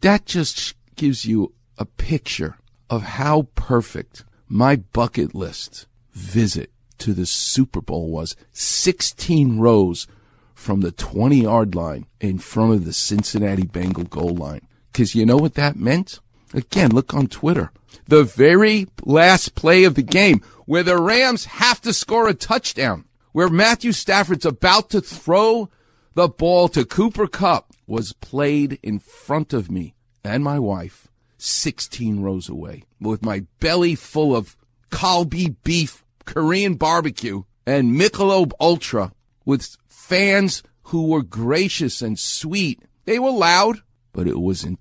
That just gives you a picture of how perfect my bucket list visit to the Super Bowl was 16 rows from the 20 yard line in front of the Cincinnati Bengal goal line. Because you know what that meant? Again, look on Twitter. The very last play of the game where the Rams have to score a touchdown, where Matthew Stafford's about to throw the ball to Cooper Kupp was played in front of me and my wife 16 rows away with my belly full of Kalbi beef, Korean barbecue, and Michelob Ultra with fans who were gracious and sweet. They were loud, but it was in-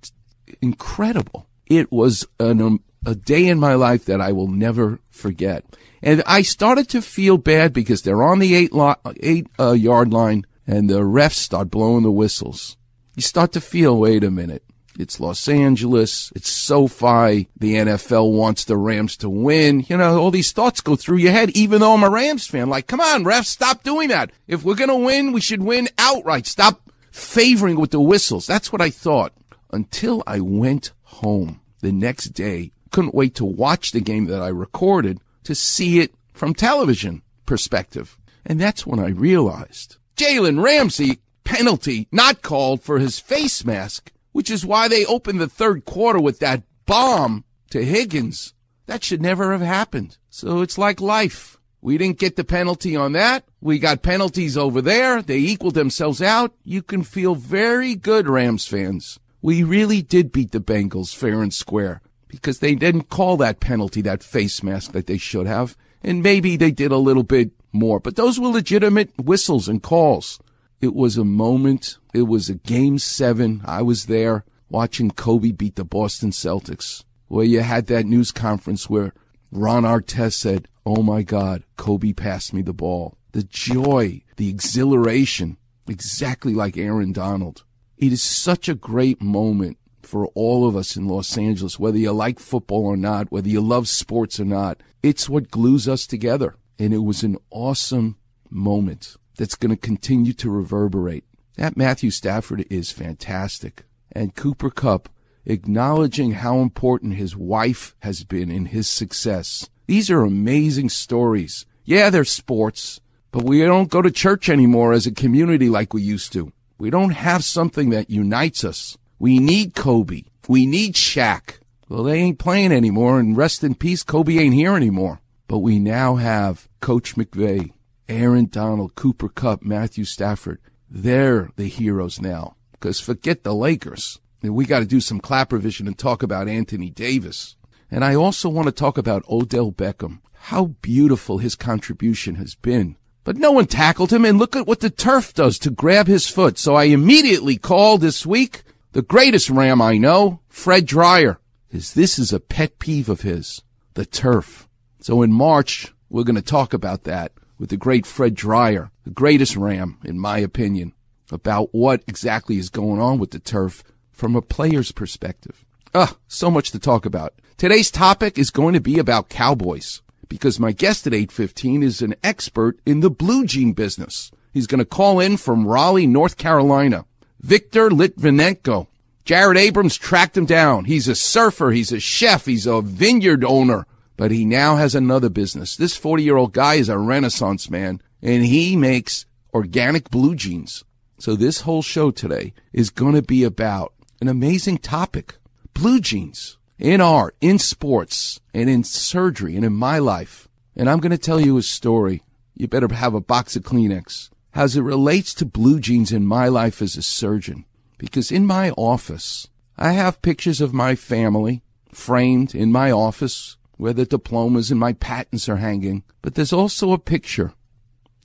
incredible. It was an, um, a day in my life that I will never forget. And I started to feel bad because they're on the eight, lo- eight uh, yard line and the refs start blowing the whistles. You start to feel, wait a minute. It's Los Angeles. It's SoFi. The NFL wants the Rams to win. You know, all these thoughts go through your head, even though I'm a Rams fan. Like, come on, refs, stop doing that. If we're going to win, we should win outright. Stop favoring with the whistles. That's what I thought until I went home the next day. Couldn't wait to watch the game that I recorded to see it from television perspective. And that's when I realized Jalen Ramsey penalty not called for his face mask, which is why they opened the third quarter with that bomb to Higgins. That should never have happened. So it's like life. We didn't get the penalty on that. We got penalties over there. They equaled themselves out. You can feel very good, Rams fans. We really did beat the Bengals fair and square because they didn't call that penalty, that face mask that they should have. And maybe they did a little bit more, but those were legitimate whistles and calls. It was a moment. It was a game seven. I was there watching Kobe beat the Boston Celtics, where you had that news conference where Ron Artest said, Oh my God, Kobe passed me the ball. The joy, the exhilaration, exactly like Aaron Donald. It is such a great moment for all of us in Los Angeles, whether you like football or not, whether you love sports or not. It's what glues us together. And it was an awesome moment that's going to continue to reverberate. That Matthew Stafford is fantastic. And Cooper Kupp acknowledging how important his wife has been in his success. These are amazing stories. Yeah, they're sports, but we don't go to church anymore as a community like we used to. We don't have something that unites us. We need Kobe. We need Shaq. Well, they ain't playing anymore, and rest in peace, Kobe ain't here anymore. But we now have Coach McVay, Aaron Donald, Cooper Kupp, Matthew Stafford. They're the heroes now. Because forget the Lakers. We got to do some clap revision and talk about Anthony Davis. And I also want to talk about Odell Beckham. How beautiful his contribution has been. But no one tackled him, and look at what the turf does to grab his foot. So I immediately called this week the greatest Ram I know, Fred Dryer, because this is a pet peeve of his, the turf. So in March, we're going to talk about that with the great Fred Dryer, the greatest Ram, in my opinion, about what exactly is going on with the turf from a player's perspective. Ah, so much to talk about. Today's topic is going to be about cowboys because my guest at 815 is an expert in the blue jean business. He's going to call in from Raleigh, North Carolina. Victor Litvinenko. Jared Abrams tracked him down. He's a surfer. He's a chef. He's a vineyard owner, but he now has another business. This 40 year old guy is a renaissance man and he makes organic blue jeans. So this whole show today is going to be about an amazing topic. Blue jeans in art, in sports, and in surgery, and in my life. And I'm going to tell you a story. You better have a box of Kleenex. As it relates to blue jeans in my life as a surgeon. Because in my office, I have pictures of my family framed in my office where the diplomas and my patents are hanging. But there's also a picture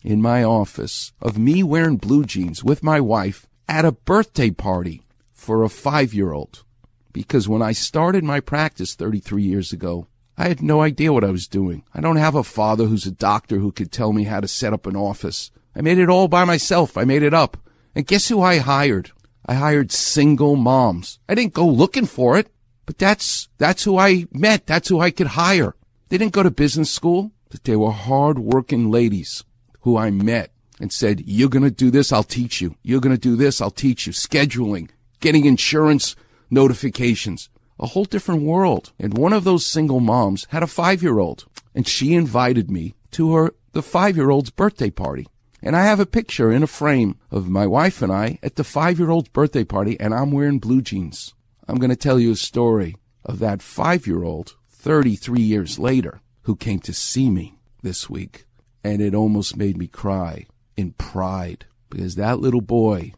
in my office of me wearing blue jeans with my wife at a birthday party for a five year old. Because when I started my practice 33 years ago, I had no idea what I was doing. I don't have a father who's a doctor who could tell me how to set up an office. I made it all by myself. I made it up. And guess who I hired? I hired single moms. I didn't go looking for it, but that's, that's who I met. That's who I could hire. They didn't go to business school, but they were hard working ladies who I met and said, you're going to do this. I'll teach you. You're going to do this. I'll teach you. Scheduling, getting insurance notifications. A whole different world. And one of those single moms had a five year old, and she invited me to her the five year old's birthday party. And I have a picture in a frame of my wife and I at the five year old's birthday party, and I'm wearing blue jeans. I'm going to tell you a story of that five year old 33 years later who came to see me this week. And it almost made me cry in pride because that little boy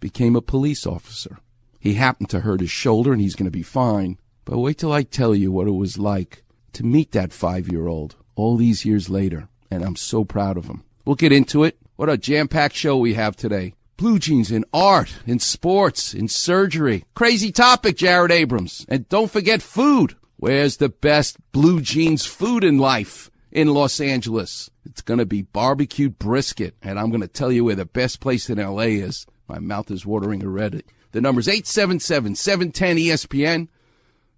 became a police officer. He happened to hurt his shoulder and he's going to be fine. But wait till I tell you what it was like to meet that five year old all these years later. And I'm so proud of him. We'll get into it. What a jam packed show we have today. Blue jeans in art, in sports, in surgery. Crazy topic, Jared Abrams. And don't forget food. Where's the best blue jeans food in life? In Los Angeles. It's gonna be barbecued brisket. And I'm gonna tell you where the best place in LA is. My mouth is watering already. The number's 877-710 ESPN.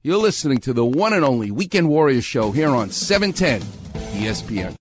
You're listening to the one and only Weekend Warrior Show here on 710 ESPN.